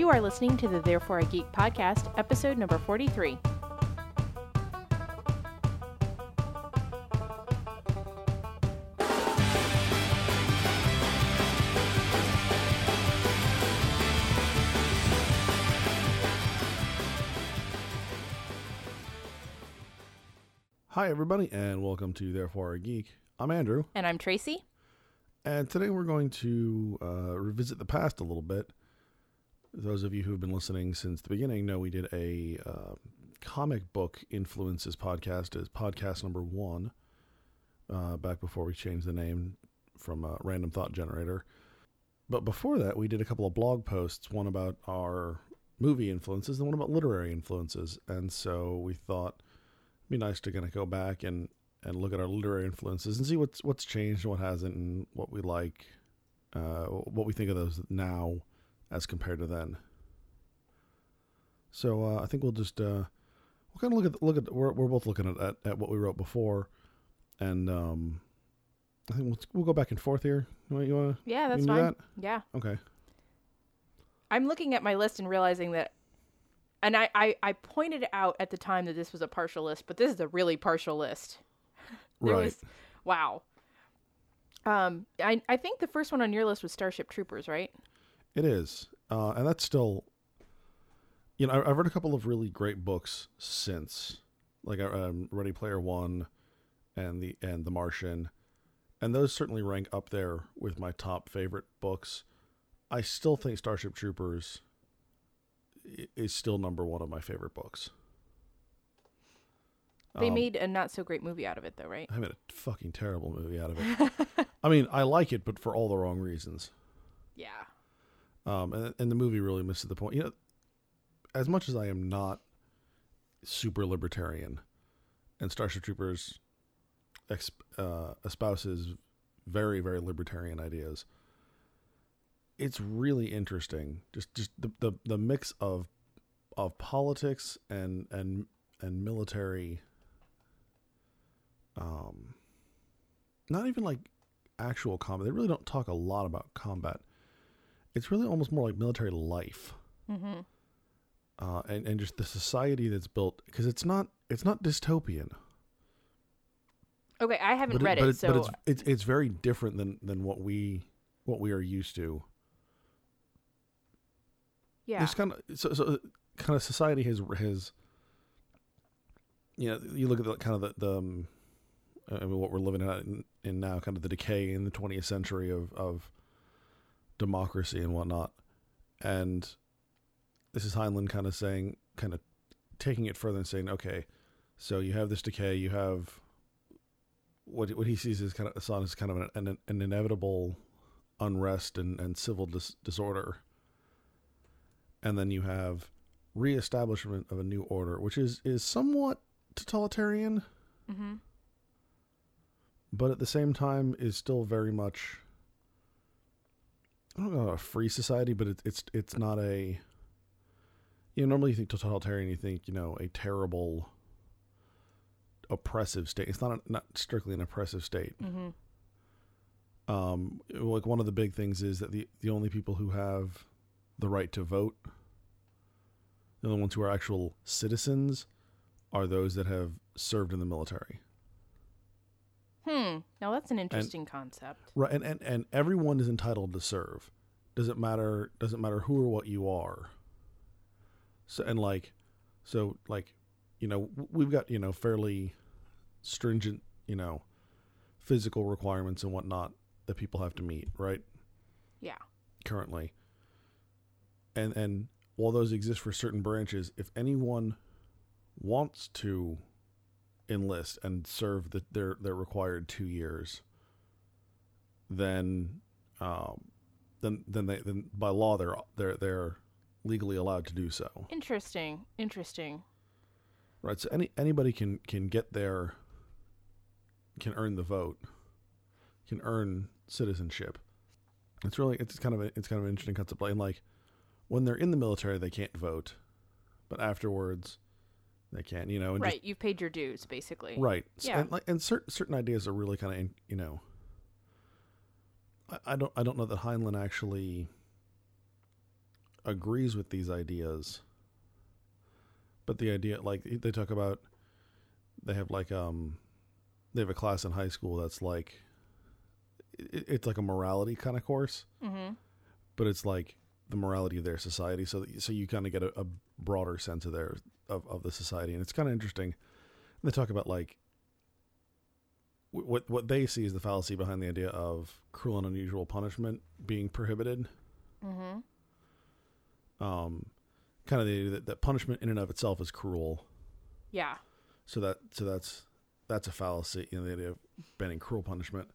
You are listening to the Therefore I Geek podcast, episode number 43. Hi, everybody, and welcome to Therefore I Geek. I'm Andrew, And I'm Tracy. and today we're going to uh, revisit the past a little bit. Those of you who have been listening since the beginning know we did a uh, comic book influences podcast as podcast number one, uh, back before we changed the name from Random Thought Generator. But before that, we did a couple of blog posts, one about our movie influences and one about literary influences. And so we thought it'd be nice to kind of go back and, and look at our literary influences and see what's what's changed and what hasn't and what we like, uh, what we think of those now as compared to then. So uh, I think we'll just uh, we'll kind of look at look at we're we're both looking at, at, at what we wrote before, and um, I think we'll we'll go back and forth here. You want you want to Yeah, that's fine. that? Yeah. Okay. I'm looking at my list and realizing that, and I, I, I pointed out at the time that this was a partial list, but this is a really partial list. Right. was- wow. Um, I, I think the first one on your list was Starship Troopers, right? It is, uh, and that's still. You know, I- I've read a couple of really great books since, like um, Ready Player One, and the and The Martian, and those certainly rank up there with my top favorite books. I still think Starship Troopers is still number one of my favorite books. They Um, made a not so great movie out of it, though, right? I made a fucking terrible movie out of it. I mean, I like it, but for all the wrong reasons. Yeah. Um, and, and the movie really misses the point. You know, as much as I am not super libertarian, and Starship Troopers uh, espouses very, very libertarian ideas, it's really interesting. Just, just the, the, the mix of of politics and and and military. Um, not even like actual combat. They really don't talk a lot about combat it's really almost more like military life Mm-hmm. uh, and, and just the society that's built because it's not it's not dystopian Okay, I haven't but, read it, but, it, it's, so but it's, it's it's very different than than what we what we are used to yeah. there's kind of so, so kind of society has has you know you look at the kind of the, the um, I mean, what we're living in, in now kind of the decay in the 20th century of of democracy and whatnot and this is Heinlein kind of saying kind of taking it further and saying okay so you have this decay you have what what he sees as kind of saw as kind of an, an, an inevitable unrest and, and civil dis- disorder and then you have reestablishment of a new order, which is is somewhat totalitarian, mm-hmm. but at the same time is still very much I don't know a free society, but it's it's it's not a you know normally you think totalitarian, you think you know a terrible oppressive state. It's not a, not strictly an oppressive state. Mm-hmm. Um, like one of the big things is that the the only people who have the right to vote, the only ones who are actual citizens, are those that have served in the military. Hmm. Now that's an interesting concept. Right, and, and and everyone is entitled to serve. Doesn't matter. Doesn't matter who or what you are. So and like, so like, you know, we've got you know fairly stringent you know physical requirements and whatnot that people have to meet. Right. Yeah. currently. And and while those exist for certain branches, if anyone wants to enlist and serve the, their their required two years, then um, then then they then by law they're they're they're legally allowed to do so. Interesting. Interesting. Right. So any anybody can can get their can earn the vote, can earn citizenship. It's really it's kind of a, it's kind of an interesting concept. And like when they're in the military, they can't vote, but afterwards, they can't, You know, right. You've paid your dues, basically. right. Yeah. And like and certain certain ideas are really kind of you know. I, I don't I don't know that Heinlein actually agrees with these ideas, but the idea like they talk about they have like um they have a class in high school that's like it, it's like a morality kind of course, Mm-hmm. but it's like the morality of their society. So so you kind of get a, a broader sense of their of, of the society, and it's kind of interesting. They talk about like what what they see is the fallacy behind the idea of cruel and unusual punishment being prohibited. Mm-hmm. Um, kind of the idea that, that punishment in and of itself is cruel. Yeah. So that so that's that's a fallacy. You know, the idea of banning cruel punishment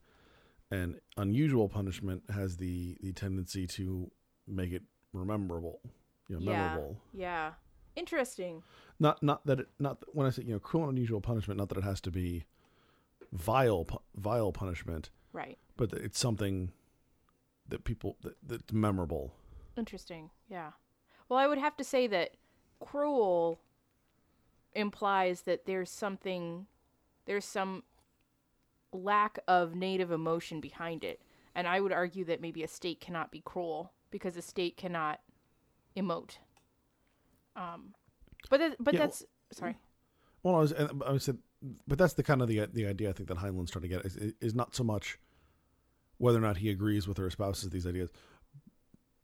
and unusual punishment has the the tendency to make it rememberable. You know, Yeah. memorable. Yeah. Interesting. Not not that it not that- when I say you know cruel and unusual punishment. Not that it has to be vile vile punishment, Right. but that it's something that people that, that's memorable. Interesting. Yeah. Well, I would have to say that cruel implies that there's something, there's some lack of native emotion behind it. And I would argue that maybe a state cannot be cruel because the state cannot emote. Um, but that, but Yeah, well- that's sorry. Well, I was and I said, but that's the kind of the the idea I think that Heinlein's trying to get is, is not so much whether or not he agrees with or espouses these ideas,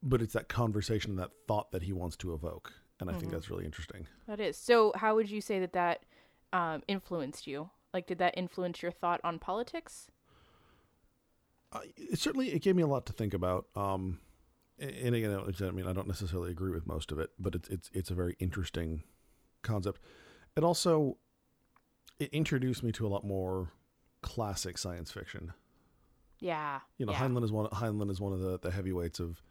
but it's that conversation, that thought that he wants to evoke, and I think Mhm. that's really interesting. That is. So, how would you say that that um, influenced you? Like, did that influence your thought on politics? Uh, it certainly it gave me a lot to think about. Um, and again, I mean, I don't necessarily agree with most of it, but it's it's it's a very interesting concept. It also it introduced me to a lot more classic science fiction. Yeah. You know, yeah. Heinlein is one. Heinlein is one of the, the heavyweights of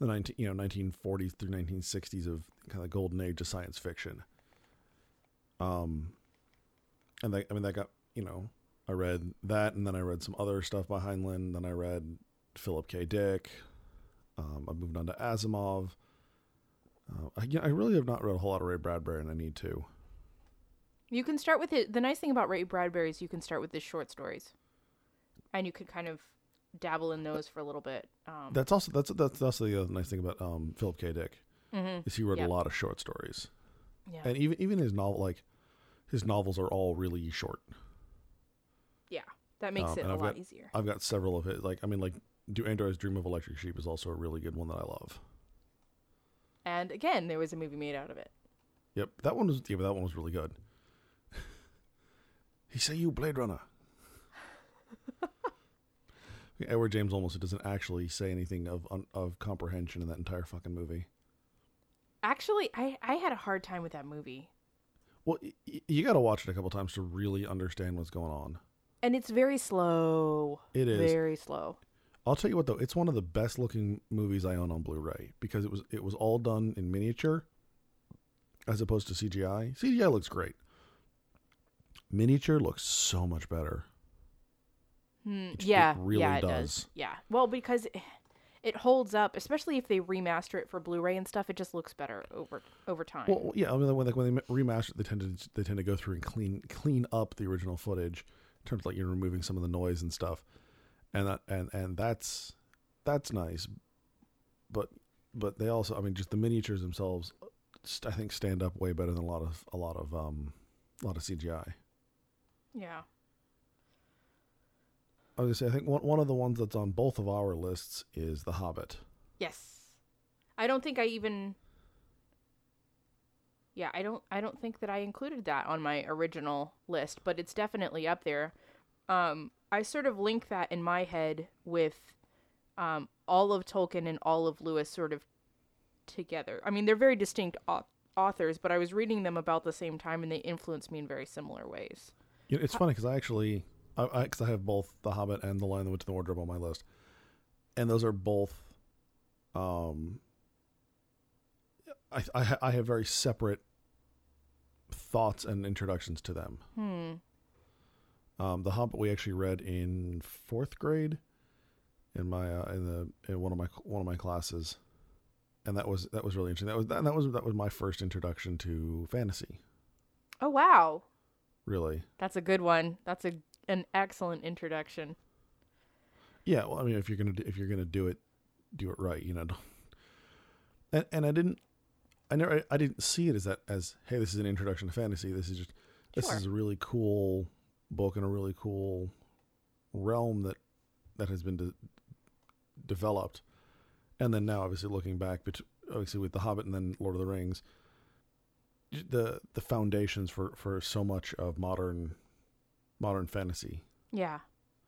the nineteen, you know, nineteen forties through nineteen sixties of kind of golden age of science fiction. Um, and they, I mean, that got you know, I read that, and then I read some other stuff by Heinlein. Then I read Philip K. Dick. Um, I moved on to Asimov. Uh, I, I really have not read a whole lot of Ray Bradbury, and I need to. You can start with it. The nice thing about Ray Bradbury is you can start with his short stories, and you can kind of dabble in those for a little bit. Um, That's also that's that's also the other nice thing about um, Philip K. Dick mhm. is he wrote Yep. a lot of short stories. Yeah, and even even his novel like his novels are all really short yeah, that makes um, it a I've lot got- easier. i've got several of it like i mean like do androids dream of electric sheep is also a really good one that i love. And again, there was a movie made out of it. yep that one was yeah but that one was really good. He say you blade runner. Edward James Olmos it doesn't actually say anything of of comprehension in that entire fucking movie. Actually, I I had a hard time with that movie, well y- you got to watch it a couple times to really understand what's going on. And it's very slow. it is. Very slow. I'll tell you what though, it's one of the best looking movies I own on Blu-ray because it was it was all done in miniature as opposed to CGI. CGI looks great. Miniature looks so much better. Hmm, It- it yeah, really yeah, it does. does. Yeah, well, because it, it holds up, especially if they remaster it for Blu-ray and stuff. It just looks better over over time. Well, yeah, I mean when they, when they remaster it, they tend to they tend to go through and clean clean up the original footage in terms of like you're removing some of the noise and stuff, and that and and that's that's nice, but but they also I mean just the miniatures themselves, st- I think stand up way better than a lot of a lot of um a lot of CGI. yeah. I was gonna say I think one one of the ones that's on both of our lists is The Hobbit. Yes. I don't think I even Yeah, I don't I don't think that I included that on my original list, but it's definitely up there. Um I sort of link that in my head with um all of Tolkien and all of Lewis sort of together. I mean, they're very distinct au- authors, but I was reading them about the same time and they influenced me in very similar ways. You know, it's funny because I actually, I, I, cause I have both The Hobbit and The Lion that Went to the Wardrobe on my list, and those are both, um, I, I, I have very separate thoughts and introductions to them. Hmm. Um, the Hobbit we actually read in fourth grade, in my uh, in the in one of my one of my classes, and that was that was really interesting. That was that, that was that was my first introduction to fantasy. Oh wow. Really, That's a good one. That's a an excellent introduction. Yeah, well, I mean, if you're gonna do, if you're gonna do it, do it right. You know, and and I didn't, I never, I didn't see it as that as hey, this is an introduction to fantasy. This is just this Sure. is a really cool book and a really cool realm that that has been de- developed. And then now, obviously, looking back, bet- obviously with the Hobbit and then Lord of the Rings, the the foundations for for so much of modern modern fantasy. Yeah,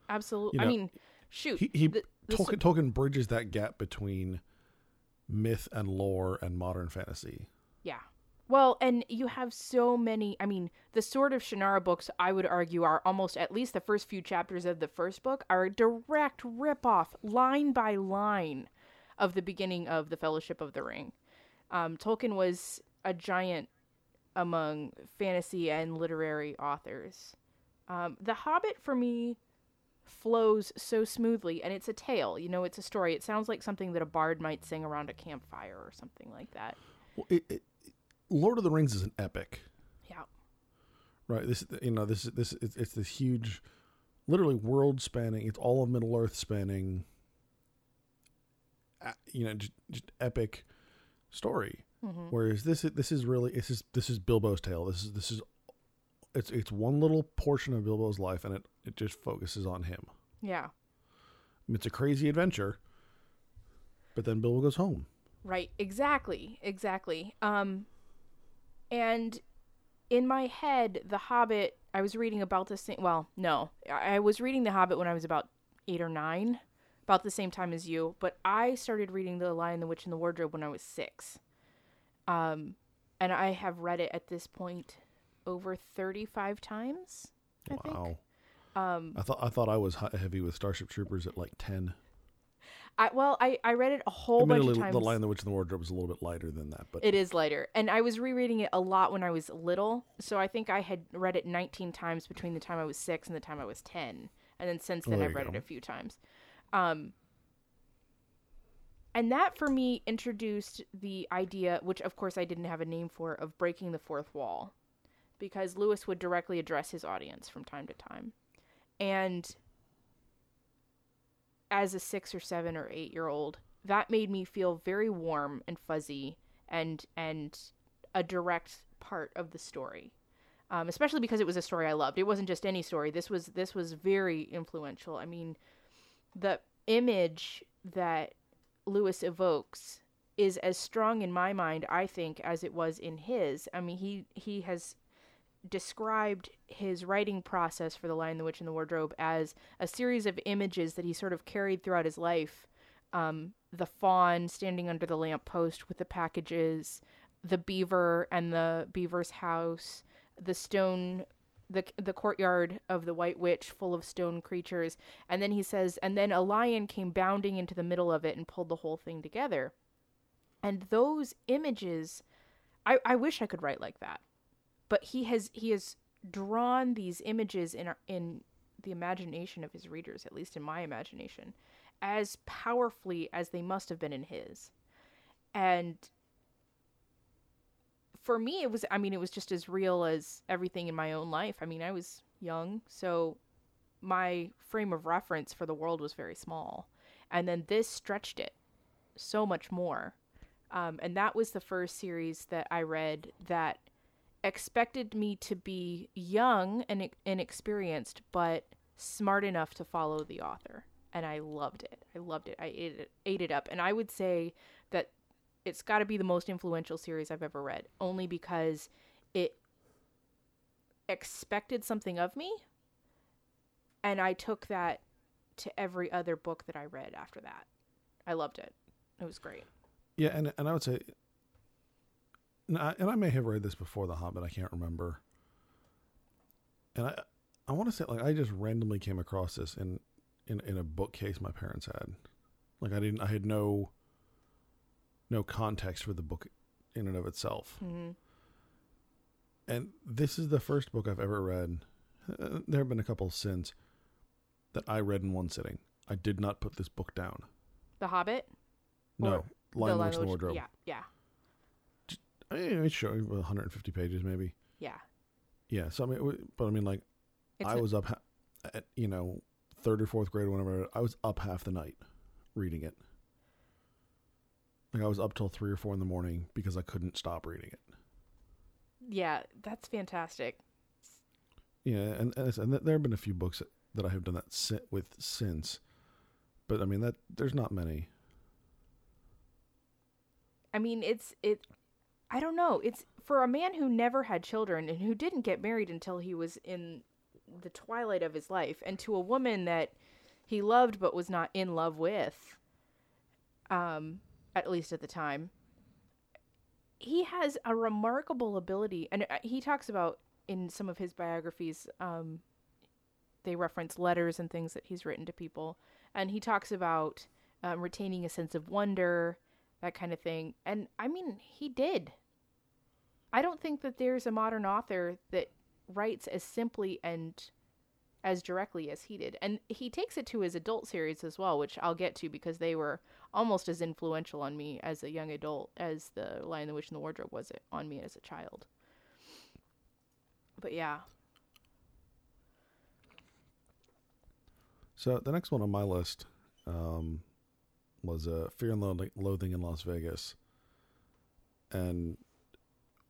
absolutely. You I mean, shoot, He, he the, the, Tolkien, Tolkien bridges that gap between myth and lore and modern fantasy. Yeah. Well, and you have so many. I mean, the Sword of Shannara books, I would argue, are almost at least the first few chapters of the first book are a direct ripoff, line by line, of the beginning of the Fellowship of the Ring. Um, Tolkien was a giant among fantasy and literary authors. Um, the Hobbit, for me, flows so smoothly, and it's a tale. You know, it's a story. It sounds like something that a bard might sing around a campfire or something like that. Well, it, it, Lord of the Rings is an epic, Yeah. right? This, you know, this is this it's, it's this huge, literally world spanning. It's all of Middle Earth spanning. You know, just, just epic story. Mm-hmm. Whereas this is this is really this is this is Bilbo's tale. This is this is it's it's one little portion of Bilbo's life, and it it just focuses on him. Yeah. I mean, it's a crazy adventure, but then Bilbo goes home. Right. Exactly. Exactly. Um, and in my head, The Hobbit. I was reading about the same. Well, no, I was reading The Hobbit when I was about eight or nine, about the same time as you. But I started reading The Lion, the Witch, and the Wardrobe when I was six. Um, and I have read it at this point over thirty-five times. I think. Wow. Um, I thought I thought I was heavy with Starship Troopers at like ten. I well, I I read it a whole bunch of times. the Lion, the Witch, and the Wardrobe is a little bit lighter than that, but It is lighter. And I was rereading it a lot when I was little. So I think I had read it 19 times between the time I was 6 and the time I was 10. And then since then there I've read go. it a few times. Um and that for me introduced the idea, which of course I didn't have a name for, of breaking the fourth wall. Because Lewis would directly address his audience from time to time. And as a six or seven or eight year old, that made me feel very warm and fuzzy and and a direct part of the story. Um, especially because it was a story I loved. It wasn't just any story. This was this was very influential. I mean, the image that Lewis evokes is as strong in my mind, I think, as it was in his. I mean, he he has described his writing process for The Lion, the Witch, and the Wardrobe as a series of images that he sort of carried throughout his life. Um, the fawn standing under the lamppost with the packages, the beaver and the beaver's house, the stone, the the courtyard of the White Witch full of stone creatures, and then he says, and then a lion came bounding into the middle of it and pulled the whole thing together. And those images, I, I wish I could write like that but he has he has drawn these images in in the imagination of his readers at least in my imagination as powerfully as they must have been in his. And for me it was i mean it was just as real as everything in my own life. I mean i was young so my frame of reference for the world was very small. And then this stretched it so much more. Um, and that was the first series that i read that expected me to be young and inexperienced, but smart enough to follow the author. And I loved it. I loved it. I ate it, ate it up. And I would say that it's got to be the most influential series I've ever read, only because it expected something of me. And I took that to every other book that I read after that. I loved it. It was great. yeah, and and I would say, and I, and I may have read this before The Hobbit. I can't remember. And I I want to say like I just randomly came across this in in in a bookcase my parents had. Like I didn't I had no no context for the book in and of itself. hmm And this is the first book I've ever read. Uh, there have been a couple since that I read in one sitting. I did not put this book down. The Hobbit. No, Or Lion, the Lion, Witch, the Wardrobe. Yeah, yeah, I mean, it's showing 150 pages maybe. yeah. Yeah. So I mean, but I mean, like It's I was up at you know third or fourth grade, whenever I was up half the night reading it. Like I was up till three or four in the morning because I couldn't stop reading it. Yeah, that's fantastic. Yeah, and and, and there have been a few books that I have done that with since, but I mean that there's not many. I mean, it's it. I don't know. It's for a man who never had children and who didn't get married until he was in the twilight of his life, and to a woman that he loved but was not in love with. Um, at least at the time. He has a remarkable ability, and uh, he talks about in some of his biographies. Um, they reference letters and things that he's written to people, and he talks about um, retaining a sense of wonder that kind of thing. And I mean, he did. I don't think that there's a modern author that writes as simply and as directly as he did. And he takes it to his adult series as well, which I'll get to because they were almost as influential on me as a young adult as The Lion, the Witch, and the Wardrobe was on me as a child. But yeah. So the next one on my list um, was uh, Fear and Loathing, Loathing in Las Vegas, and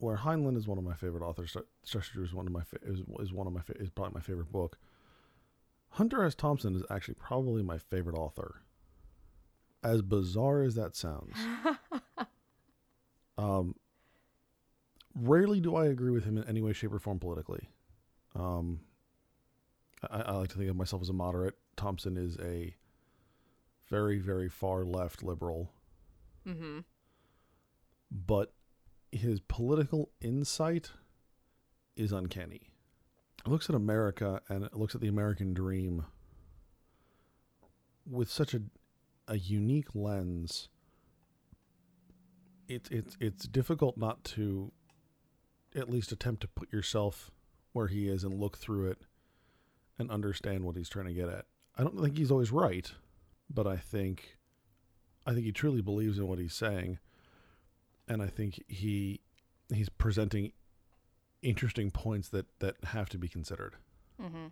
where Heinlein is one of my favorite authors. Structure is one of my fa- is, is one of my fa- is probably my favorite book. Hunter S. Thompson is actually probably my favorite author. As bizarre as that sounds, um, rarely do I agree with him in any way, shape, or form politically. Um, I, I like to think of myself as a moderate. Thompson is a very, very far left liberal. Mm-hmm. But his political insight is uncanny. It looks at America and it looks at the American dream with such a a unique lens. It's it's it's difficult not to at least attempt to put yourself where he is and look through it and understand what he's trying to get at. I don't think he's always right, but I think I think he truly believes in what he's saying and I think he he's presenting interesting points that that have to be considered. Mm-hmm.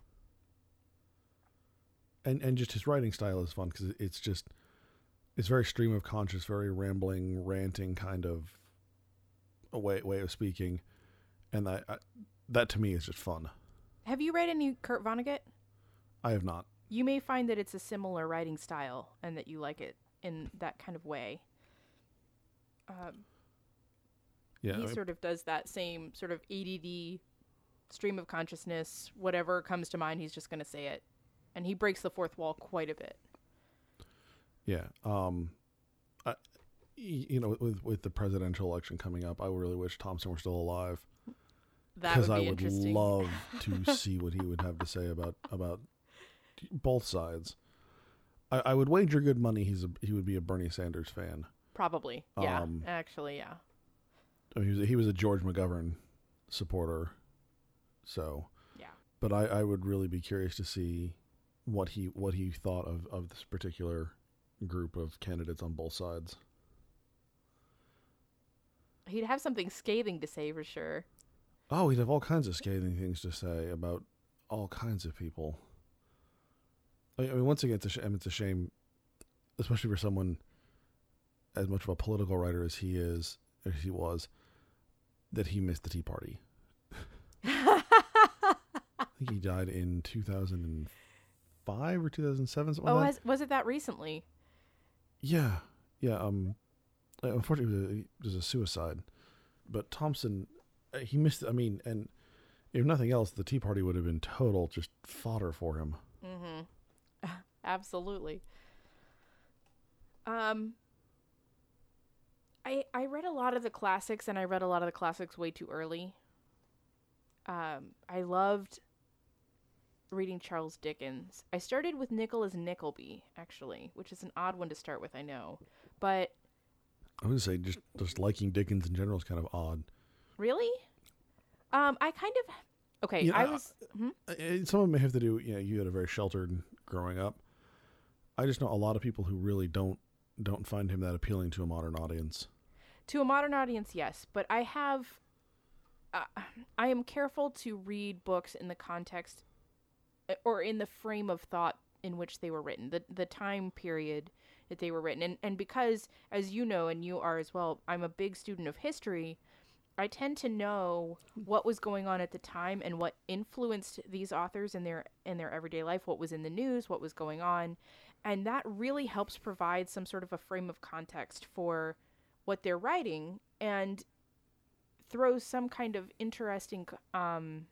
And and just his writing style is fun because it's just it's very stream of conscious, very rambling, ranting kind of a way way of speaking, and I, I that to me is just fun. Have you read any Kurt Vonnegut? I have not. You may find that it's a similar writing style and that you like it in that kind of way. Um, Yeah, I he mean, sort of does that same sort of ADD stream of consciousness. Whatever comes to mind, he's just going to say it, and he breaks the fourth wall quite a bit. yeah. Um, I, you know, with with the presidential election coming up, I really wish Thompson were still alive That would be I would interesting. love to see what he would have to say about about both sides. I, I would wager good money he's a, he would be a Bernie Sanders fan. Probably, yeah. Um, actually, yeah. I mean, he was a, he was a George McGovern supporter, so Yeah. But I, I would really be curious to see what he what he thought of, of this particular group of candidates on both sides. He'd have something scathing to say for sure. Oh, he'd have all kinds of scathing things to say about all kinds of people. I I mean, once again, it's a, sh- I mean, it's a shame, especially for someone as much of a political writer as he is, as he was, that he missed the Tea Party. I think he died in 2005 or 2007, something oh, like that. has, was it that recently? Yeah, yeah. Um, uh, unfortunately, it was a, it was a suicide. But Thompson, uh, he missed. I mean, and if nothing else, the Tea Party would have been total just fodder for him. Mm-hmm. Absolutely. Um, I I read a lot of the classics, and I read a lot of the classics way too early. Um, I loved reading Charles Dickens. I started with Nicholas Nickleby, actually, which is an odd one to start with, I know, but I would say just just liking Dickens in general is kind of odd. really, um, I kind of okay. You know, I was. Uh, Some of it may have to do. You know, you had a very sheltered growing up. I just know a lot of people who really don't don't find him that appealing to a modern audience. to a modern audience yes but i have uh, i am careful to read books in the context uh, or in the frame of thought in which they were written the the time period that they were written. And and because as you know and you are as well, I'm a big student of history. I tend to know what was going on at the time and what influenced these authors in their in their everyday life, what was in the news, what was going on, and that really helps provide some sort of a frame of context for what they're writing and throws some kind of interesting um,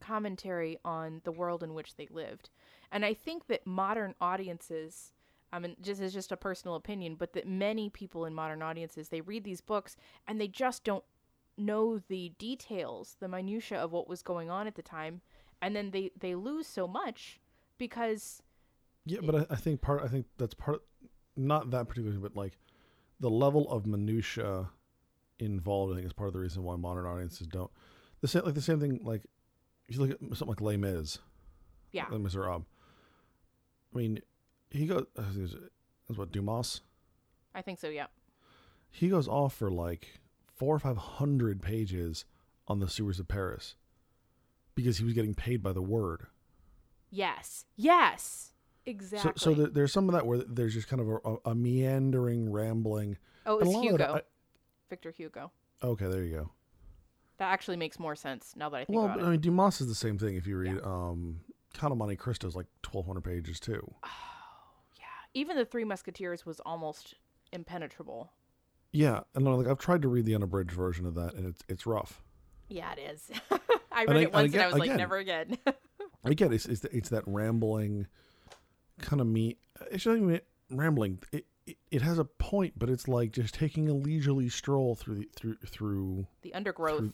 commentary on the world in which they lived. And I think that modern audiences, I mean, just as just a personal opinion, but that many people in modern audiences they read these books and they just don't know the details, the minutia of what was going on at the time, and then they they lose so much because Yeah, but I, I think part. I think that's part. Not that particularly, but like the level of minutia involved. I think is part of the reason why modern audiences don't. The same, like the same thing. Like if you look at something like Les Mis, yeah, Les Miserables. I mean, he goes. That's what Dumas. I think so. Yeah, He goes off for like four or five hundred pages on the sewers of Paris because he was getting paid by the word. yes, yes, exactly. So, so there, there's some of that where there's just kind of a, a meandering, rambling. oh, it's Hugo, I- Victor Hugo. okay, there you go. That actually makes more sense now that I think Well, about I mean, Dumas is the same thing. If you read um, Count of Monte Cristo, is like 1,200 pages too. Oh, yeah, even the Three Musketeers was almost impenetrable. Yeah, and like I've tried to read the unabridged version of that, and it's it's rough. Yeah, it is. I read I- it and once and, again- I was like, never again. Again, it's it's, it's that rambling kind of me. It's not even rambling. It, it it has a point, but it's like just taking a leisurely stroll through the through through the undergrowth.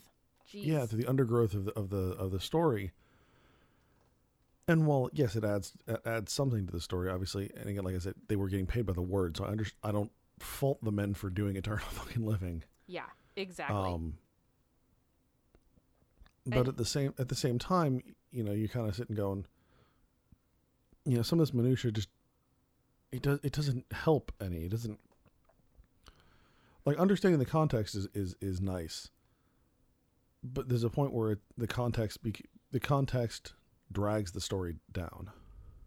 Jeez. yeah through the undergrowth of the of the of the story. And while yes, it adds it adds something to the story, obviously. And again, like I said, they were getting paid by the word, so I under, I don't fault the men for doing eternal fucking living. Yeah, exactly. Um, but And- at the same at the same time, you know, you kind of sit and going, you know, some of this minutia just it does it doesn't help any. It doesn't like understanding the context is is is nice, but there's a point where it, the context the context drags the story down.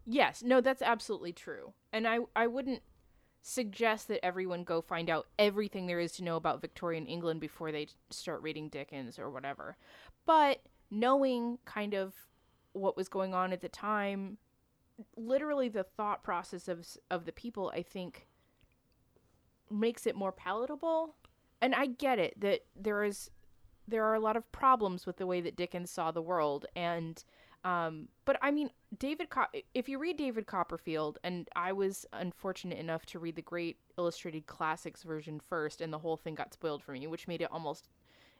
yes, no, that's absolutely true. And I I wouldn't suggest that everyone go find out everything there is to know about Victorian England before they start reading Dickens or whatever. But knowing kind of what was going on at the time, literally the thought process of of the people, I think makes it more palatable. And I get it that there is there are a lot of problems with the way that Dickens saw the world and um but I mean David Co- if you read David Copperfield and I was unfortunate enough to read the great illustrated classics version first and the whole thing got spoiled for me which made it almost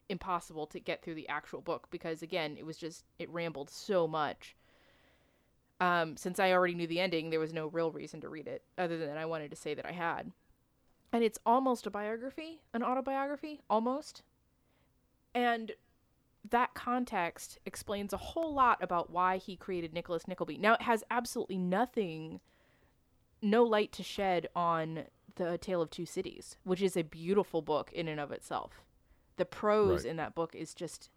impossible to get through the actual book because again it was just it rambled so much um since I already knew the ending there was no real reason to read it other than I wanted to say that I had and it's almost a biography, an autobiography, almost. And that context explains a whole lot about why he created Nicholas Nickleby. Now, it has absolutely nothing, no light to shed on The Tale of Two Cities, which is a beautiful book in and of itself. The prose Right. in that book is just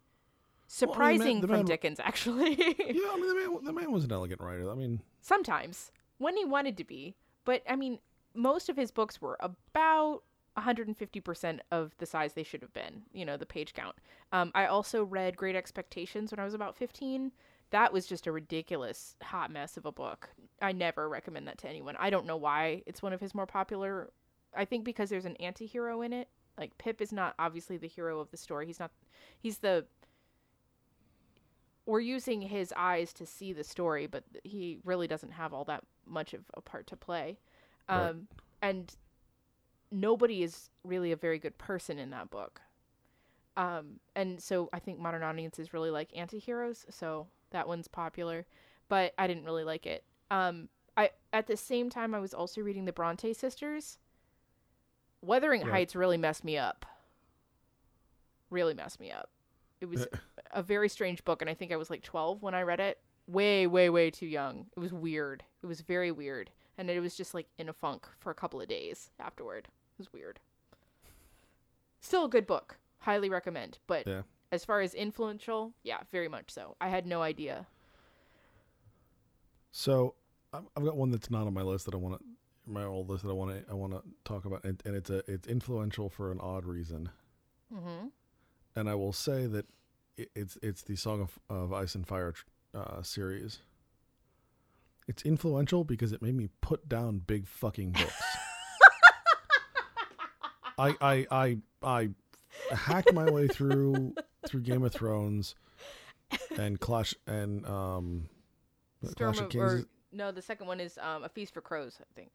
Well, I mean, the man- surprising the from man- Dickens, actually. Yeah, I mean the man the man was an elegant writer. I mean, Sometimes, when he wanted to be. But, I mean, most of his books were about 150% of the size they should have been, you know, the page count. Um, I also read Great Expectations when I was about 15. That was just a ridiculous hot mess of a book. I never recommend that to anyone. I don't know why it's one of his more popular. I think because there's an anti hero in it. Like, Pip is not obviously the hero of the story. He's not, he's the we're using his eyes to see the story, but he really doesn't have all that much of a part to play. Um, Right. And nobody is really a very good person in that book. Um, and so I think modern audiences really like anti-heroes, so that one's popular, but I didn't really like it. Um, I at the same time I was also reading the Bronte sisters. Wuthering Right. Heights really messed me up. Really messed me up. It was a very strange book, and I think I was like 12 when I read it. Way, way, way too young. It was weird. It was very weird. And it was just like in a funk for a couple of days afterward. It was weird. Still a good book. Highly recommend. But Yeah. as far as influential, yeah, very much so. I had no idea. So I've got one that's not on my list that I want to. my old list that I want to I want to talk about, and, and it's a it's influential for an odd reason. Mm-hmm. And I will say that it's it's the Song of, of Ice and Fire uh, series. It's influential because it made me put down big fucking books. I I I I hacked my way through through Game of Thrones and Clash and um Storm Clash of of, Kings. or no, the second one is um, a feast for crows. I think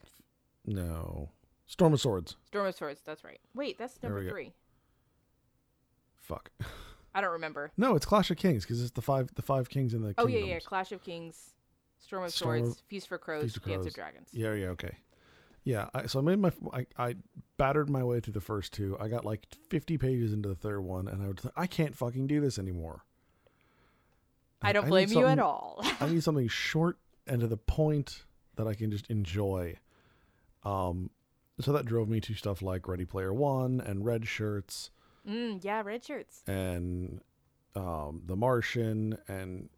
no, Storm of Swords. Storm of Swords. That's right. Wait, that's number we go. three. Fuck. I don't remember. No, it's Clash of Kings because it's the five the five kings in the Oh yeah, kingdoms. yeah. Clash of Kings, Storm of Storm Swords, of- Feast for Crows, Feast of Dance of Dragons. Yeah, yeah, okay. Yeah, I, so I made my I, I battered my way through the first two. I got like 50 pages into the third one, and I was like, I can't fucking do this anymore. I don't need blame you at all. I need something short and to the point that I can just enjoy. Um, so that drove me to stuff like Ready Player One and Red Shirts mm, yeah, red shirts. and um, The Martian and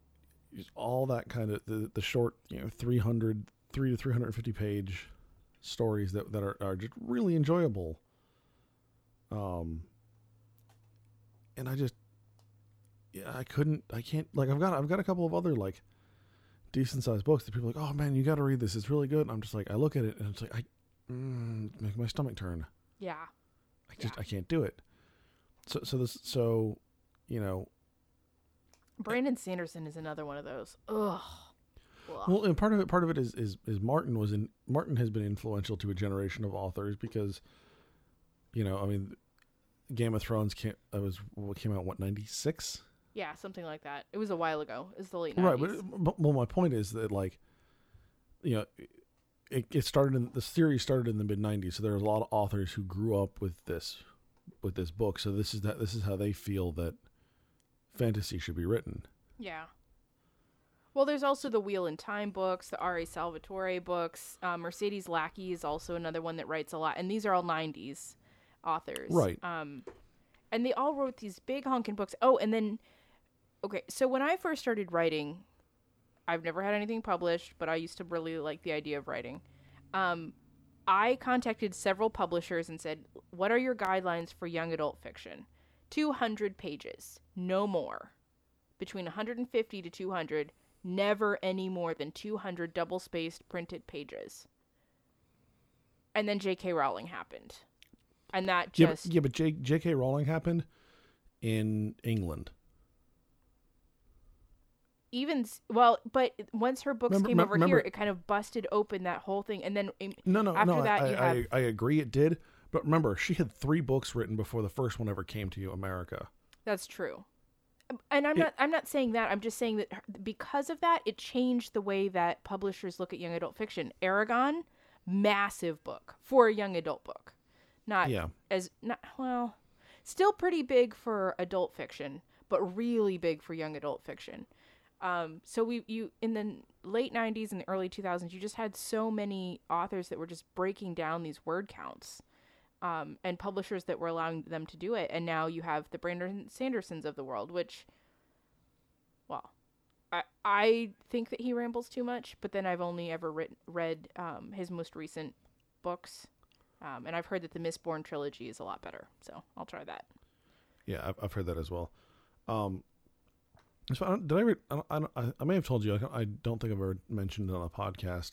all that kind of the, the short, you know, 300, 3 to 350 page stories that, that are, are just really enjoyable. Um, and I just, yeah, I couldn't, I can't, like, I've got, I've got a couple of other, like, decent sized books that people are like, oh man, you got to read this. It's really good. And I'm just like, I look at it and it's like, I, mm, make my stomach turn. Yeah. I just, Yeah. I can't do it. So, so this, so, you know, Brandon Sanderson is another one of those. Ugh. Well, and part of it, part of it is is, is Martin was in Martin has been influential to a generation of authors because, you know, I mean, Game of Thrones came uh, was what came out what ninety six, yeah, something like that. It was a while ago. It was the late right? But, but well, my point is that like, you know, it, it started in the series started in the mid nineties, so there are a lot of authors who grew up with this with this book. So this is that this is how they feel that fantasy should be written. Yeah. Well, there's also the Wheel of Time books, the R.A. Salvatore books. Uh, Mercedes Lackey is also another one that writes a lot, and these are all '90s authors, Right. Um, and they all wrote these big honking books. Oh, and then, okay, so when I first started writing, I've never had anything published, but I used to really like the idea of writing. Um, I contacted several publishers and said, "What are your guidelines for young adult fiction? 200 pages, no more." between 150 to 200, never any more than 200 double spaced printed pages. And then J.K. Rowling happened. And that Yeah, but, just. yeah, but J, J.K. Rowling happened in England. Even. Well, but once her books Remember- came over remember- here, it kind of busted open that whole thing. And then. No, no, After no. that, I, you I, have- I, I agree it did, but remember, she had three books written before the first one ever came to you, America. That's true. And I'm It- not I'm not saying that. I'm just saying that because of that it changed the way that publishers look at young adult fiction. Eragon, massive book for a young adult book. Not Yeah. as not well, still pretty big for adult fiction, but really big for young adult fiction. Um, so we you in the late '90s and the early 2000s, you just had so many authors that were just breaking down these word counts, um, and publishers that were allowing them to do it. And now you have the Brandon Sandersons of the world, which, well, I I think that he rambles too much, but then I've only ever writ- read um, his most recent books. Um, and I've heard that the Mistborn trilogy is a lot better, so I'll try that. Yeah, I've, I've heard that as well. So I don't, did I, re- I, don't, I, don't, I, I may have told you, I don't, I don't think I've ever mentioned it on a podcast.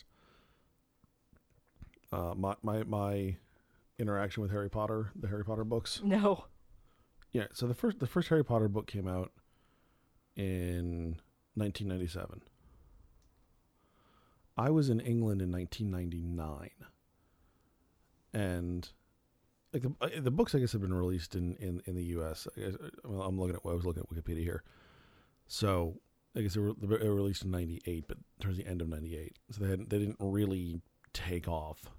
Uh, my, my, my interaction with Harry Potter, the Harry Potter books. No. Yeah, so the first the first Harry Potter book came out in 1997. I was in England in 1999, and like the uh, the books, I guess, have been released in in, in the U.S. I guess, I'm looking at I was looking at Wikipedia here, so I guess they were, released in '98, but towards the end of '98, so they hadn't they didn't really take off.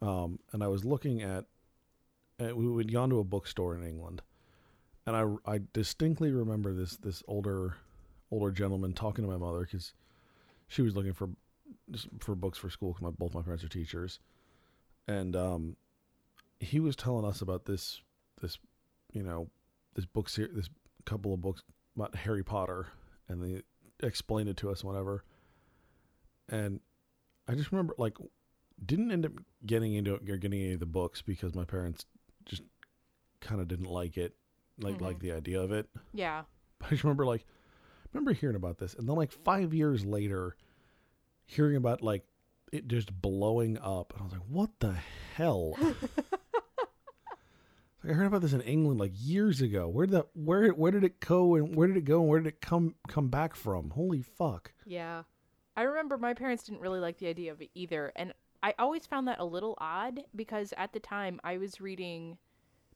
Um, and I was looking at we would gone to a bookstore in England, and I I distinctly remember this this older older gentleman talking to my mother because she was looking for for books for school because both my parents are teachers, and um, he was telling us about this this you know this book series this couple of books about Harry Potter, and they explained it to us whatever, and I just remember like didn't end up getting into it or getting any of the books because my parents just kind of didn't like it, like Mhm. like the idea of it. Yeah. But I just remember like remember hearing about this, and then like five years later, hearing about like it just blowing up, and I was like, "What the hell?" I heard about this in England like years ago. Where that where where did it go and where did it go and where did it come come back from? Holy fuck! Yeah. I remember my parents didn't really like the idea of it either. And I always found that a little odd because at the time I was reading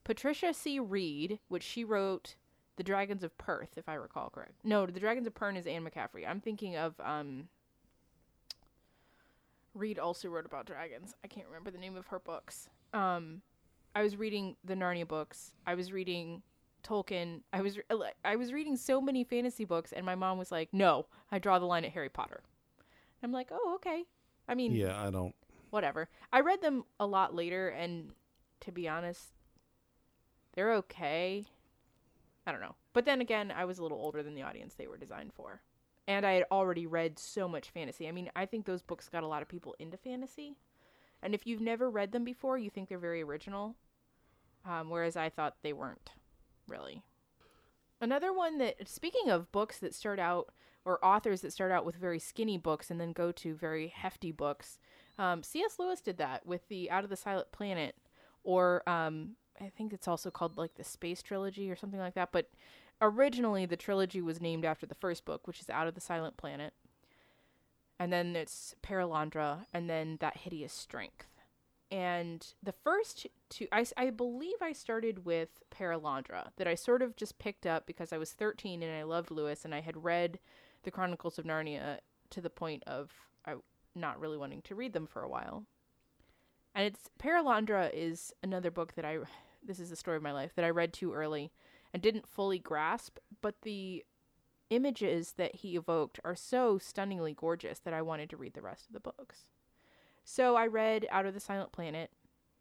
Patricia C. Wrede, which she wrote The Dragons of Perth, if I recall correct. No, The Dragons of Pern is Anne McCaffrey. I'm thinking of um Wrede also wrote about dragons. I can't remember the name of her books. Um I was reading the Narnia books. I was reading Tolkien. I was uh, I was reading so many fantasy books, and my mom was like, "No, I draw the line at Harry Potter." I'm like, "Oh, okay." I mean, Yeah, I don't. whatever. I read them a lot later, and to be honest, they're okay. I don't know. But then again, I was a little older than the audience they were designed for. And I had already read so much fantasy. I mean, I think those books got a lot of people into fantasy. And if you've never read them before, you think they're very original. Um, whereas I thought they weren't, really. Another one that, speaking of books that start out, or authors that start out with very skinny books and then go to very hefty books, um, C.S. Lewis did that with the Out of the Silent Planet, or um, I think it's also called like the Space Trilogy or something like that. But originally, the trilogy was named after the first book, which is Out of the Silent Planet. And then it's Perelandra, and then That Hideous Strength. And the first two, I believe I started with Perelandra, that I sort of just picked up because I was 13 and I loved Lewis, and I had read the Chronicles of Narnia to the point of I not really wanting to read them for a while. And it's Perelandra is another book that I this is the story of my life that I read too early and didn't fully grasp, but the images that he evoked are so stunningly gorgeous that I wanted to read the rest of the books. So I read Out of the Silent Planet,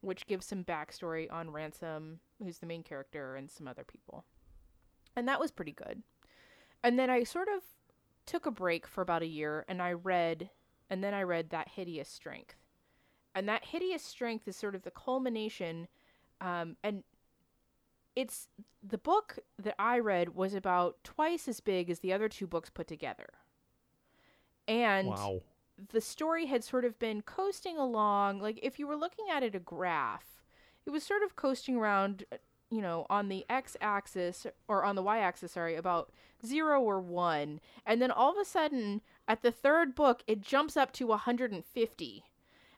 which gives some backstory on Ransom, who's the main character, and some other people. And that was pretty good. And then I sort of took a break for about a year and I read and then I read That Hideous Strength. And That Hideous Strength is sort of the culmination um, and it's the book that I read was about twice as big as the other two books put together. And wow. The story had sort of been coasting along like if you were looking at it a graph it was sort of coasting around uh, you know on the x axis or on the y axis sorry about 0 or 1 and then all of a sudden at the third book it jumps up to 150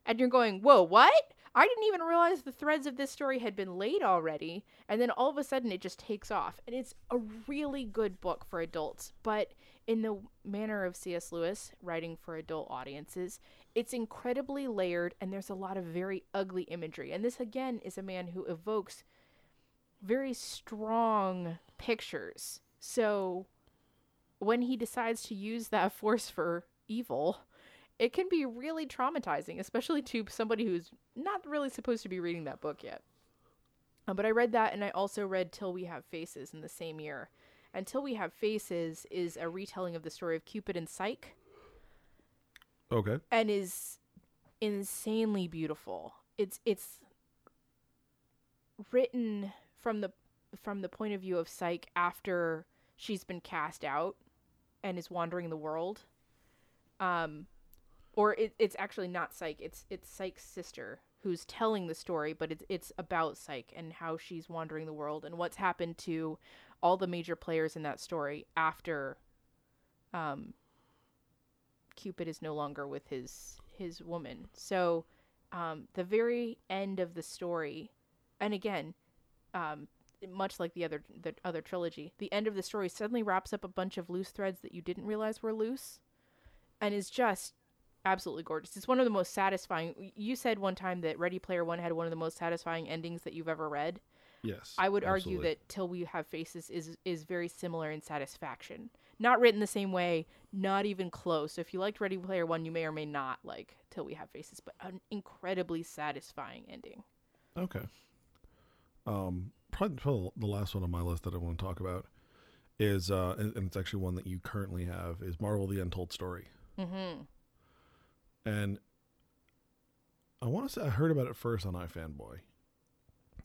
and you're going whoa what? I didn't even realize the threads of this story had been laid already and then all of a sudden it just takes off and it's a really good book for adults but in the manner of C.S. Lewis, writing for adult audiences, it's incredibly layered and there's a lot of very ugly imagery. And this, again, is a man who evokes very strong pictures. So when he decides to use that force for evil, it can be really traumatizing, especially to somebody who's not really supposed to be reading that book yet. Uh, but I read that and I also read Till We Have Faces in the same year. Until We Have Faces is a retelling of the story of Cupid and Psyche Okay. and is insanely beautiful. It's it's written from the from the point of view of Psyche after she's been cast out and is wandering the world. Um or it, it's actually not Psyche, it's it's Psyche's sister who's telling the story, but it's it's about Psyche and how she's wandering the world and what's happened to all the major players in that story after um Cupid is no longer with his his woman. So um, the very end of the story, and again, um, much like the other the other trilogy, the end of the story suddenly wraps up a bunch of loose threads that you didn't realize were loose, and is just absolutely gorgeous. It's one of the most satisfying. You said one time that Ready Player One had one of the most satisfying endings that you've ever read. Yes. I would argue that Till We Have Faces is is very similar in satisfaction. Not written the same way, not even close. So if you liked Ready Player One, you may or may not like Till We Have Faces, but an incredibly satisfying ending. Okay. Um, probably, probably the last one on my list that I want to talk about is, uh, and, and it's actually one that you currently have, is Marvel: The Untold Story. Mm-hmm. And I want to say I heard about it first on iFanboy.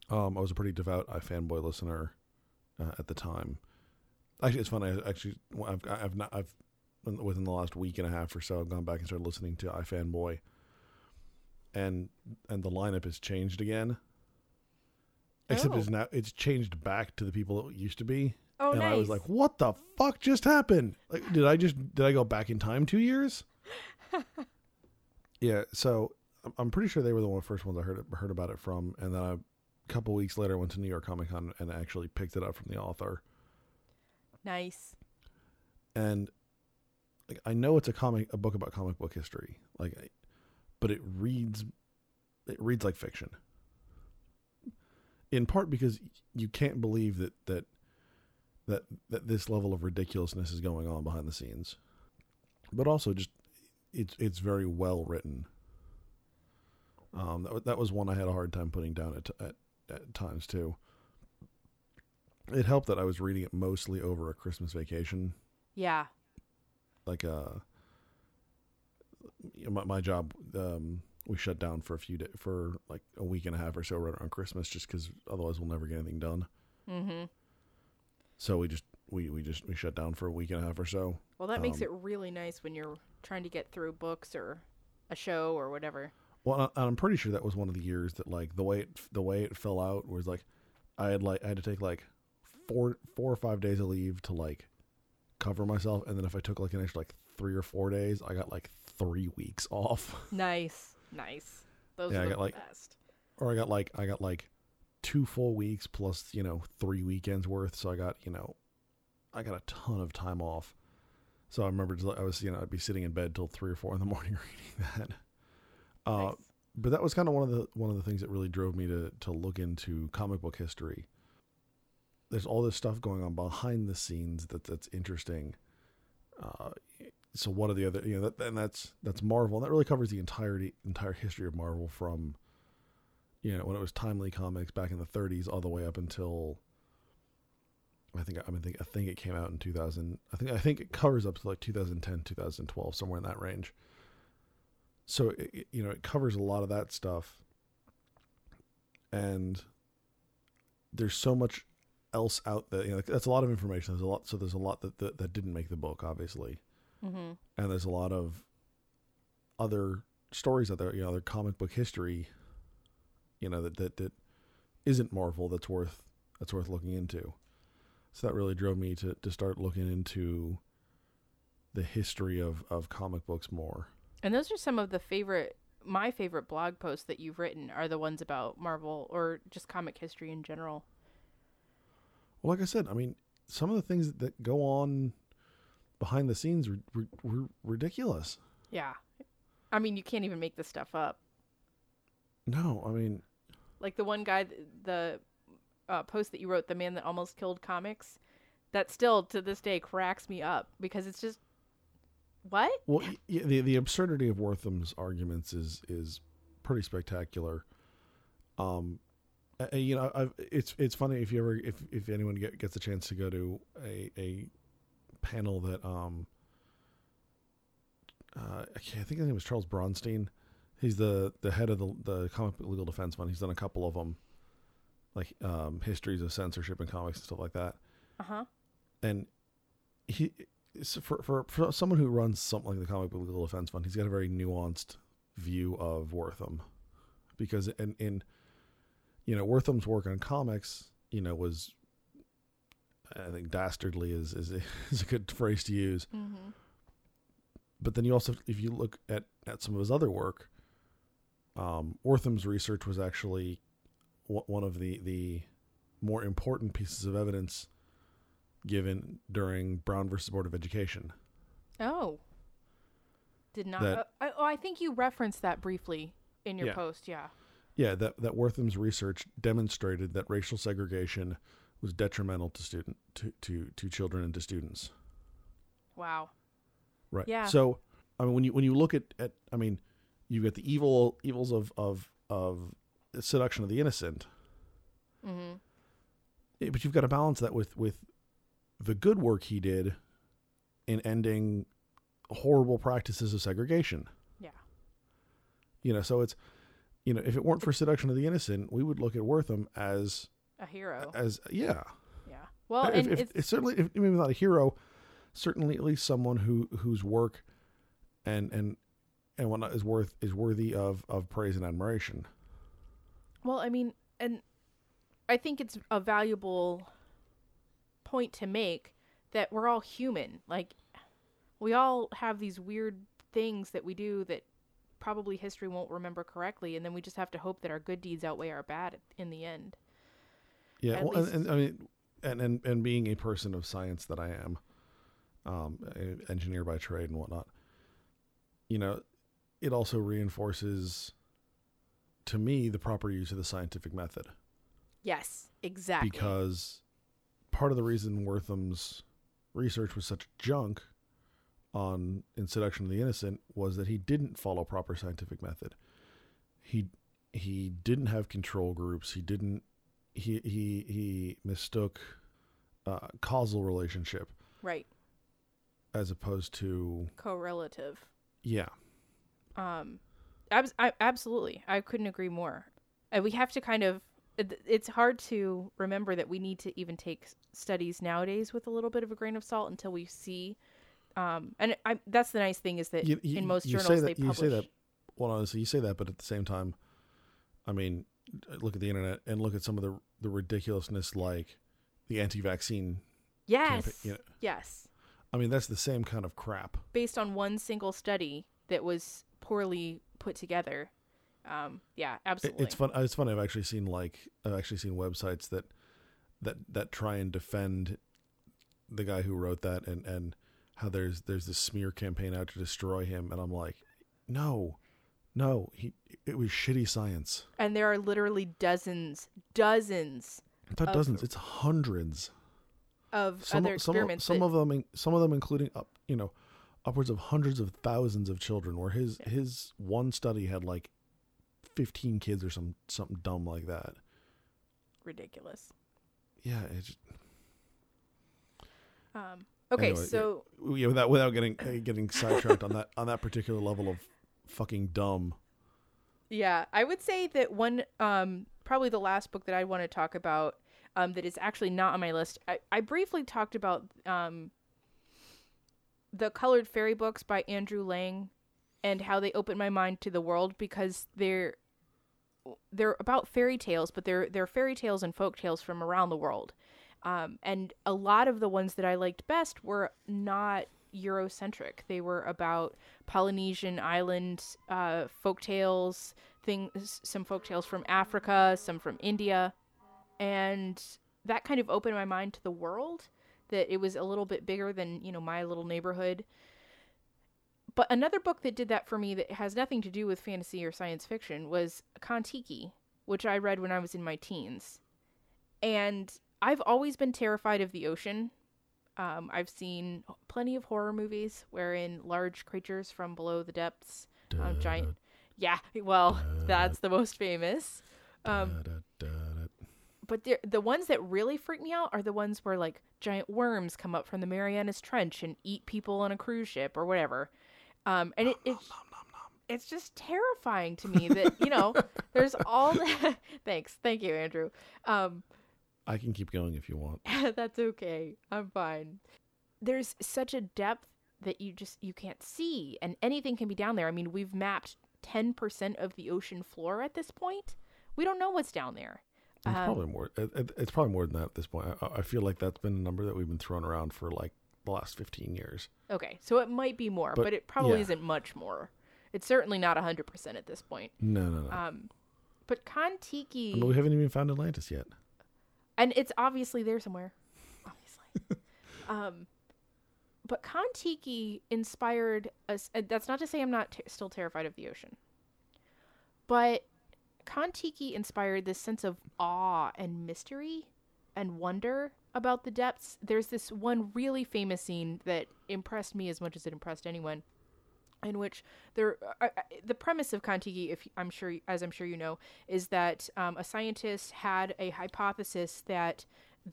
Um, I was a pretty devout iFanboy listener uh, at the time. Actually, it's funny. I actually, I've, I've not I've within the last week and a half or so, I've gone back and started listening to iFanboy, and and the lineup has changed again. Except Oh. it's now it's changed back to the people it used to be, Oh, and nice. I was like, "What the fuck just happened? Like, did I just did I go back in time two years?" yeah, so I'm- pretty sure they were the one first ones I heard heard about it from, and then I, couple weeks later, I went to New York Comic Con and actually picked it up from the author. nice. And like, I know it's a comic, a book about comic book history, like, I- but it reads, it reads like fiction. In part because you can't believe that that that that this level of ridiculousness is going on behind the scenes, but also just it's it's very well written. Um, that, that was one I had a hard time putting down at, at at times too. It helped that I was reading it mostly over a Christmas vacation Yeah. like uh my, my job um we shut down for a few days for like a week and a half or so right around christmas just because otherwise we'll never get anything done Mm-hmm. so we just we we just we shut down for a week and a half or so Well, that makes Um, it really nice when you're trying to get through books or a show or whatever. Well i'm pretty sure that was one of the years that like the way it the way it fell out was like i had like i had to take like four four or five days of leave to like cover myself and then if i took like an extra like three or four days i got like three weeks off Nice. Nice. Those Yeah, I got, the like- best. or I got like I got like two full weeks plus you know three weekends worth. So I got you know I got a ton of time off. So I remember just, I was you know I'd be sitting in bed till three or four in the morning reading that. Uh, Nice. But that was kind of one of the one of the things that really drove me to to look into comic book history. There's all this stuff going on behind the scenes that that's interesting. Uh, so what are the other you know that and that's that's Marvel and that really covers the entirety entire history of Marvel from you know when it was Timely Comics back in the 30s all the way up until I think I mean, think I think it came out in 2000 I think I think it covers up to like 2010 2012 somewhere in that range. So it, you know it covers a lot of that stuff and there's so much else out there you know that's a lot of information there's a lot so there's a lot that that, that didn't make the book obviously Mm-hmm. and there's a lot of other stories out there, you know, other comic book history, you know, that that, that isn't Marvel that's worth that's worth looking into. So that really drove me to to start looking into the history of of comic books more. And those are some of the favorite, my favorite blog posts that you've written are the ones about Marvel or just comic history in general. Well, like I said, I mean, some of the things that go on behind the scenes were, were, were ridiculous. Yeah. I mean, you can't even make this stuff up. No, I mean, Like the one guy, the uh, post that you wrote, The Man That Almost Killed Comics, that still to this day cracks me up because it's just, what? Well, the the absurdity of Wertham's arguments is is pretty spectacular. Um, you know, I've, it's it's funny if you ever if if anyone get, gets a chance to go to a a panel that um uh I think his name was Charles Brownstein. He's the the head of the the comic book legal defense fund. He's done a couple of them, like um histories of censorship in comics and stuff like that Uh huh. and he for, for for someone who runs something like the comic book legal defense fund he's got a very nuanced view of wertham because in in you know wertham's work on comics you know was i think dastardly is is, is a good phrase to use Mm-hmm. but then you also if you look at at some of his other work um wertham's research was actually one one of the the more important pieces of evidence given during brown versus board of education Oh. Did not. That- uh, I, oh, I think you referenced that briefly in your Yeah. post. Yeah. yeah that that wertham's research demonstrated that racial segregation was detrimental to student to to, to children and to students Wow. Right. Yeah. So, I mean, when you when you look at, at I mean, you get the evil evils of of of seduction of the innocent, Mm-hmm. eh, but you've got to balance that with with the good work he did in ending horrible practices of segregation. Yeah. You know, so it's you know, if it weren't for seduction of the innocent, we would look at Wertham as A hero. as yeah. Yeah. Well, if, and if, it's it's certainly if, maybe not a hero, certainly at least someone who whose work and and and whatnot is worth is worthy of of praise and admiration. Well, I mean, and I think it's a valuable point to make that we're all human. Like, we all have these weird things that we do that probably history won't remember correctly, and then we just have to hope that our good deeds outweigh our bad in the end. Yeah, well, and, least- and I mean, and, and and being a person of science that I am, um, engineer by trade and whatnot, you know, it also reinforces to me the proper use of the scientific method Yes, exactly. because part of the reason Wertham's research was such junk on in seduction of the innocent was that he didn't follow proper scientific method. He he didn't have control groups. He didn't he he he mistook uh, causal relationship right, as opposed to correlative. yeah Um, abs- I, absolutely, I couldn't agree more. And we have to kind of. It- It's hard to remember that we need to even take studies nowadays with a little bit of a grain of salt until we see. Um, and I, that's the nice thing is that You- you- in most you say journals that- they you say that well honestly you say that but at the same time i mean look at the internet and look at some of the the ridiculousness like the anti-vaccine yes, campaign, you know, yes, i mean that's the same kind of crap based on one single study that was poorly put together. Um, yeah, absolutely. it's fun it's funny i've actually seen like i've actually seen websites that that that try and defend the guy who wrote that and and how there's there's this smear campaign out to destroy him and i'm like no no he it was shitty science and there are literally dozens, dozens not dozens it's hundreds of some, other experiments. some that- of them some of them including up you know upwards of hundreds of thousands of children where his his one study had like 15 kids or some something dumb like that ridiculous. yeah it's Um, okay, Anyway, so yeah, without without getting uh, getting sidetracked on that on that particular level of fucking dumb. Yeah, I would say that one, um, probably the last book that I want to talk about, um, that is actually not on my list. I, I briefly talked about um, the colored fairy books by Andrew Lang, and how they opened my mind to the world because they're they're about fairy tales, but they're they're fairy tales and folk tales from around the world. Um, and a lot of the ones that I liked best were not Eurocentric. They were about Polynesian island uh, folk tales, things, some folk tales from Africa, some from India, and that kind of opened my mind to the world. That it was a little bit bigger than you know my little neighborhood. But another book that did that for me that has nothing to do with fantasy or science fiction was Kon-Tiki, which I read when I was in my teens. And I've always been terrified of the ocean. Um, I've seen plenty of horror movies wherein large creatures from below the depths, um, giant. Yeah, well, that's the most famous. Um, but the ones that really freak me out are the ones where like giant worms come up from the Marianas Trench and eat people on a cruise ship or whatever. Um, and it, it's it's just terrifying to me that you know there's all the thanks. Thank you Andrew. Um, I can keep going if you want. that's okay. I'm fine. There's such a depth that you just you can't see and anything can be down there. I mean we've mapped 10% of the ocean floor at this point. We don't know what's down there. It's Um, probably more. It, it- it's probably more than that at this point. I, I feel like that's been a number that we've been throwing around for like the last fifteen years. Okay, so it might be more, but, But, it probably yeah. isn't much more. It's certainly not 100% at this point. No, no, no. Um, but Kon-Tiki, we haven't even found Atlantis yet. and it's obviously there somewhere. Obviously. um, but Kon-Tiki inspired us. uh, That's not to say I'm not ter- still terrified of the ocean. But Kon-Tiki inspired this sense of awe and mystery and wonder about the depths. There's this one really famous scene that impressed me as much as it impressed anyone, in which there, uh, uh, the premise of Kon-Tiki, if I'm sure, as I'm sure you know, is that um, a scientist had a hypothesis that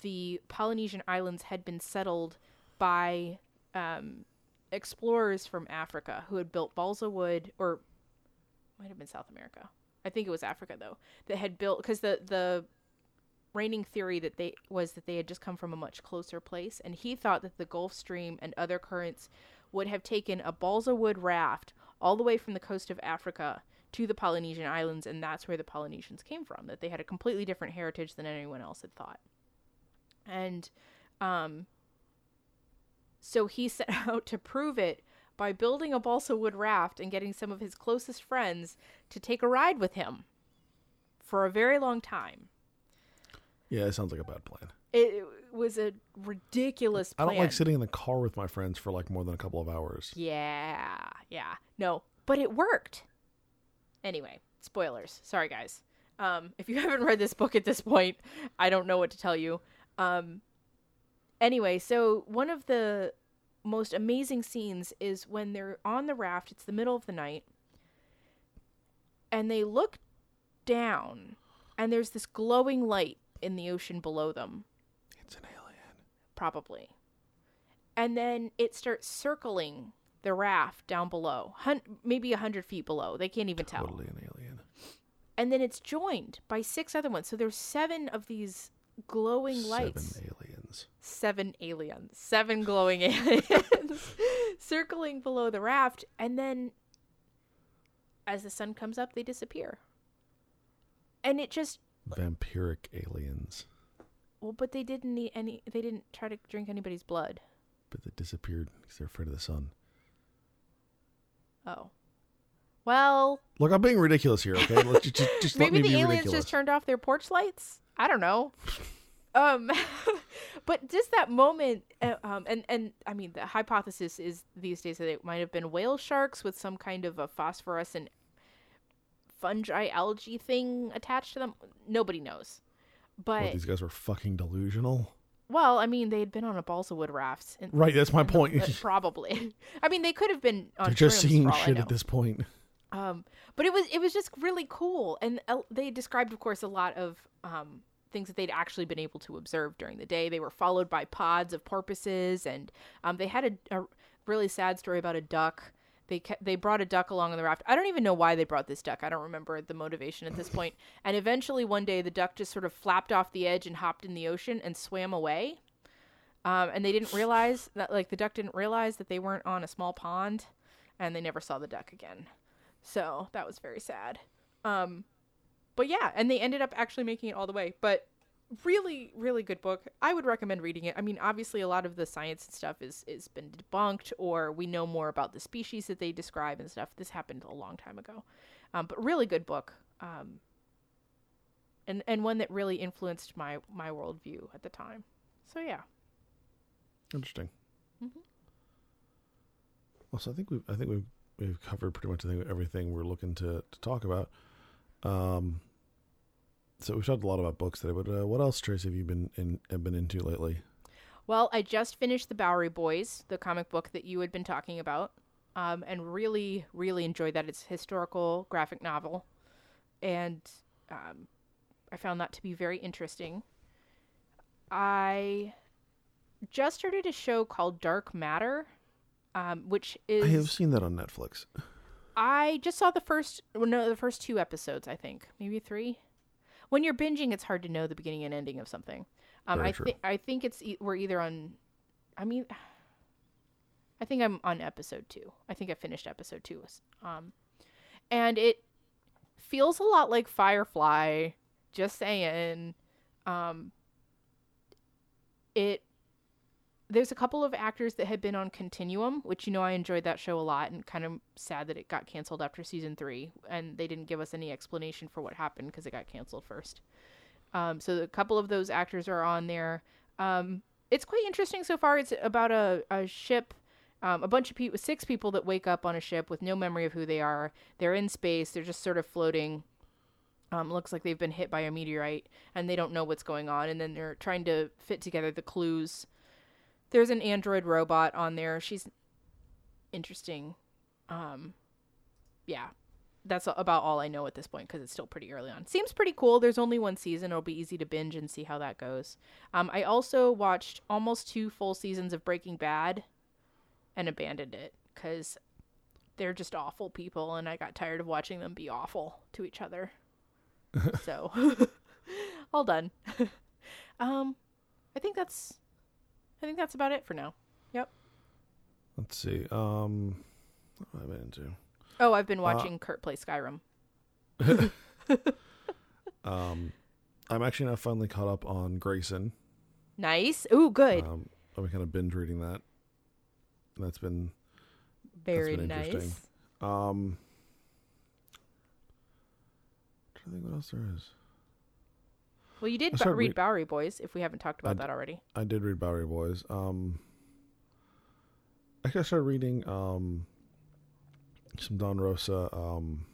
the Polynesian islands had been settled by um, explorers from Africa who had built balsa wood, or might have been South America. I think it was Africa though that had built because the the reigning theory that they was that they had just come from a much closer place, and he thought that the Gulf Stream and other currents would have taken a balsa wood raft all the way from the coast of Africa to the Polynesian islands, and that's where the Polynesians came from. That they had a completely different heritage than anyone else had thought, and um, so he set out to prove it by building a balsa wood raft and getting some of his closest friends to take a ride with him for a very long time. Yeah, it sounds like a bad plan. It, was a ridiculous I don't like sitting in the car with my friends for like more than a couple of hours. Yeah, yeah. No, but it worked. Anyway, spoilers. Sorry, guys. Um, if you haven't read this book at this point, I don't know what to tell you. Um, anyway, so one of the most amazing scenes is when they're on the raft. It's the middle of the night, and they look down, and there's this glowing light in the ocean below them It's an alien. probably. And then it starts circling the raft down below, hun- maybe a hundred feet below. They can't even tell. Totally an alien. And then it's joined by six other ones. So there's seven of these glowing lights. Seven aliens. Seven aliens. Seven glowing aliens circling below the raft. And then as the sun comes up, they disappear. And it just Vampiric aliens. well, but they didn't eat any. They didn't try to drink anybody's blood. But they disappeared because they're afraid of the sun. Oh, well, Look, I'm being ridiculous here, okay? Let's just, just, just Maybe the aliens ridiculous. just turned off their porch lights. I don't know. um, but just that moment, uh, um, and and I mean, the hypothesis is these days that it might have been whale sharks with some kind of a phosphorescent fungi algae thing attached to them. Nobody knows. But these guys were fucking delusional. well, I mean, they had been on a balsa wood raft. And, Right, that's my point. uh, probably. I mean, they could have been on They're just seeing for all I shit at this point. Um, but it was it was just really cool, and uh, they described, of course, a lot of um, things that they'd actually been able to observe during the day. They were followed by pods of porpoises, and um, they had a, a really sad story about a duck. They kept, they brought a duck along on the raft. I don't even know why they brought this duck. I don't remember the motivation at this point. And eventually, one day, the duck just sort of flapped off the edge and hopped in the ocean and swam away. Um, and they didn't realize that, like, the duck didn't realize that they weren't on a small pond, and they never saw the duck again. So that was very sad. Um, but yeah, and they ended up actually making it all the way. But really, really good book. I would recommend reading it. I mean, obviously, a lot of the science and stuff is is been debunked, or we know more about the species that they describe and stuff. This happened a long time ago, um, but really good book. Um, and and one that really influenced my my worldview at the time. So yeah. Interesting. mm-hmm. Well, so I think we've I think we've we've covered pretty much everything we're looking to, to talk about. Um, so we've talked a lot about books today, but uh, what else, Tracy, have you been in have been into lately? Well, I just finished the Bowery Boys, the comic book that you had been talking about, um, and really, really enjoyed that. It's a historical graphic novel, and um, I found that to be very interesting. I just started a show called Dark Matter, um, which is I have seen that on Netflix. I just saw the first, no, the first two episodes. I think maybe three. When you're binging, it's hard to know the beginning and ending of something. Um, I think I think it's e- we're either on. I mean, I think I'm on episode two. I think I finished episode two. Um, and it feels a lot like Firefly. Just saying. Um, it there's a couple of actors that had been on Continuum, which you know I enjoyed that show a lot, and kind of sad that it got canceled after season three, and they didn't give us any explanation for what happened because it got canceled first. Um, so a couple of those actors are on there. Um, it's quite interesting so far. It's about a, a ship, um, a bunch of people, six people that wake up on a ship with no memory of who they are. They're in space. They're just sort of floating. Um, looks like they've been hit by a meteorite and they don't know what's going on. And then they're trying to fit together the clues. There's an android robot on there. She's interesting. Um, yeah, that's about all I know at this point because it's still pretty early on. Seems pretty cool. There's only one season. It'll be easy to binge and see how that goes. Um, I also watched almost two full seasons of Breaking Bad and abandoned it because they're just awful people, and I got tired of watching them be awful to each other. so, all done. um, I think that's, I think that's about it for now. Yep. Let's see. Um, what have I been into? Oh, I've been watching Kurt play Skyrim. Um, I'm actually now finally caught up on Grayson. Nice. Ooh, good. Um, I've been kind of binge reading that. That's been Very been interesting. nice. um. trying to think what else there is. Well, you did b- read Bowery Boys. If we haven't talked about d- that already. I did read Bowery Boys. Um, I started reading um, some Don Rosa, um,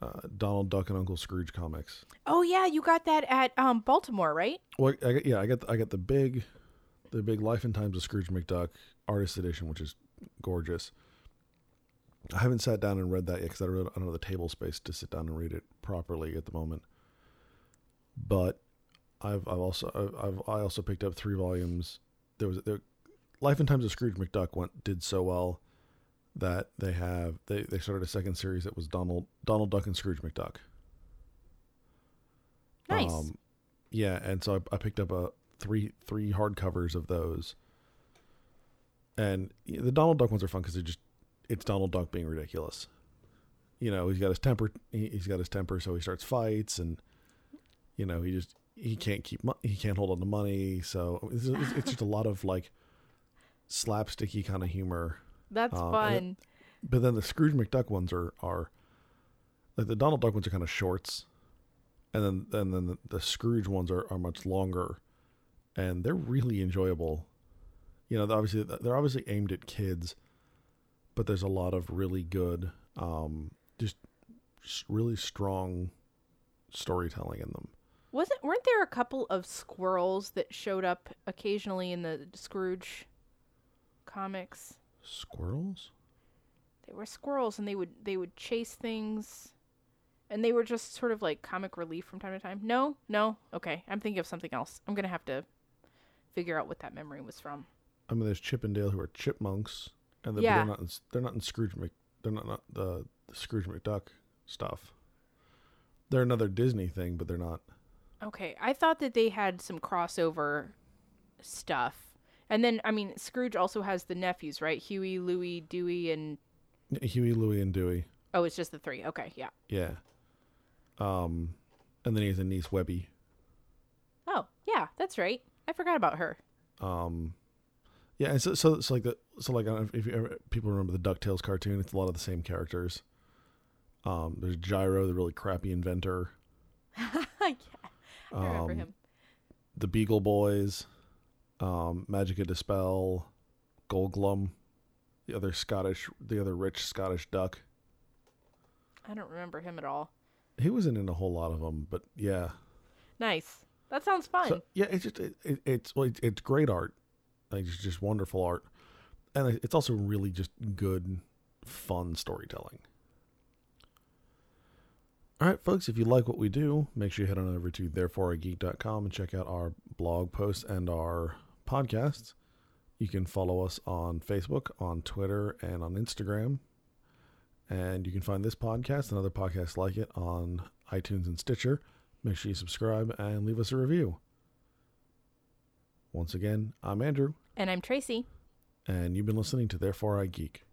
uh, Donald Duck and Uncle Scrooge comics. Oh yeah, you got that at um Baltimore, right? Well, I got, yeah, I got I got the big, the big Life and Times of Scrooge McDuck artist edition, which is gorgeous. I haven't sat down and read that yet because I don't have the table space to sit down and read it properly at the moment. But I've I've also I've, I've also picked up three volumes. There was there, Life and Times of Scrooge McDuck went did so well that they have they, they started a second series that was Donald Donald Duck and Scrooge McDuck. Nice. Um, yeah, and so I, I picked up a three three hardcovers of those, and the Donald Duck ones are fun because they just it's Donald Duck being ridiculous. You know, he's got his temper. he- He's got his temper, so he starts fights, and you know, he just he can't keep mo- he can't hold on to money. So it's, it's just a lot of like slapsticky kind of humor. That's um, fun. But then the Scrooge McDuck ones are are like the Donald Duck ones are kind of shorts, and then and then the, the Scrooge ones are, are much longer, and they're really enjoyable. You know, they're obviously they're obviously aimed at kids, but there's a lot of really good, um, just really strong storytelling in them. Wasn't weren't there a couple of squirrels that showed up occasionally in the Scrooge comics? Squirrels? They were squirrels and they would they would chase things and they were just sort of like comic relief from time to time. No? No? Okay. I'm thinking of something else. I'm going to have to figure out what that memory was from. I mean, there's Chip and Dale who are chipmunks, and they're, Yeah. they're not in, they're not in Scrooge Mc they're not, not the, the Scrooge McDuck stuff. They're another Disney thing, but they're not. Okay. I thought that they had some crossover stuff. And then I mean Scrooge also has the nephews, right? Huey, Louie, Dewey and Huey, Louie, and Dewey. Oh, it's just the 3. Okay, yeah. Yeah. Um, and then he has a niece, Webby. Oh, yeah, that's right. I forgot about her. Um, yeah, and so so it's like the so like I don't know if you ever, people remember the Ducktales cartoon, it's a lot of the same characters. Um, there's Gyro, the really crappy inventor. I remember Um, him. The Beagle Boys, um, Magica De Spell, Goldglum, the other Scottish, the other rich Scottish duck. I don't remember him at all. He wasn't in a whole lot of them, but yeah. Nice. That sounds fun. So yeah, it's just it, it, it's well, it's, it's great art, like it's just wonderful art, and it's also really just good, fun storytelling. All right, folks, if you like what we do, make sure you head on over to thereforeigeek.com and check out our blog posts and our podcasts. You can follow us on Facebook, on Twitter, and on Instagram. And you can find this podcast and other podcasts like it on iTunes and Stitcher. Make sure you subscribe and leave us a review. Once again, I'm Andrew, and I'm Tracy. and you've been listening to Therefore I Geek.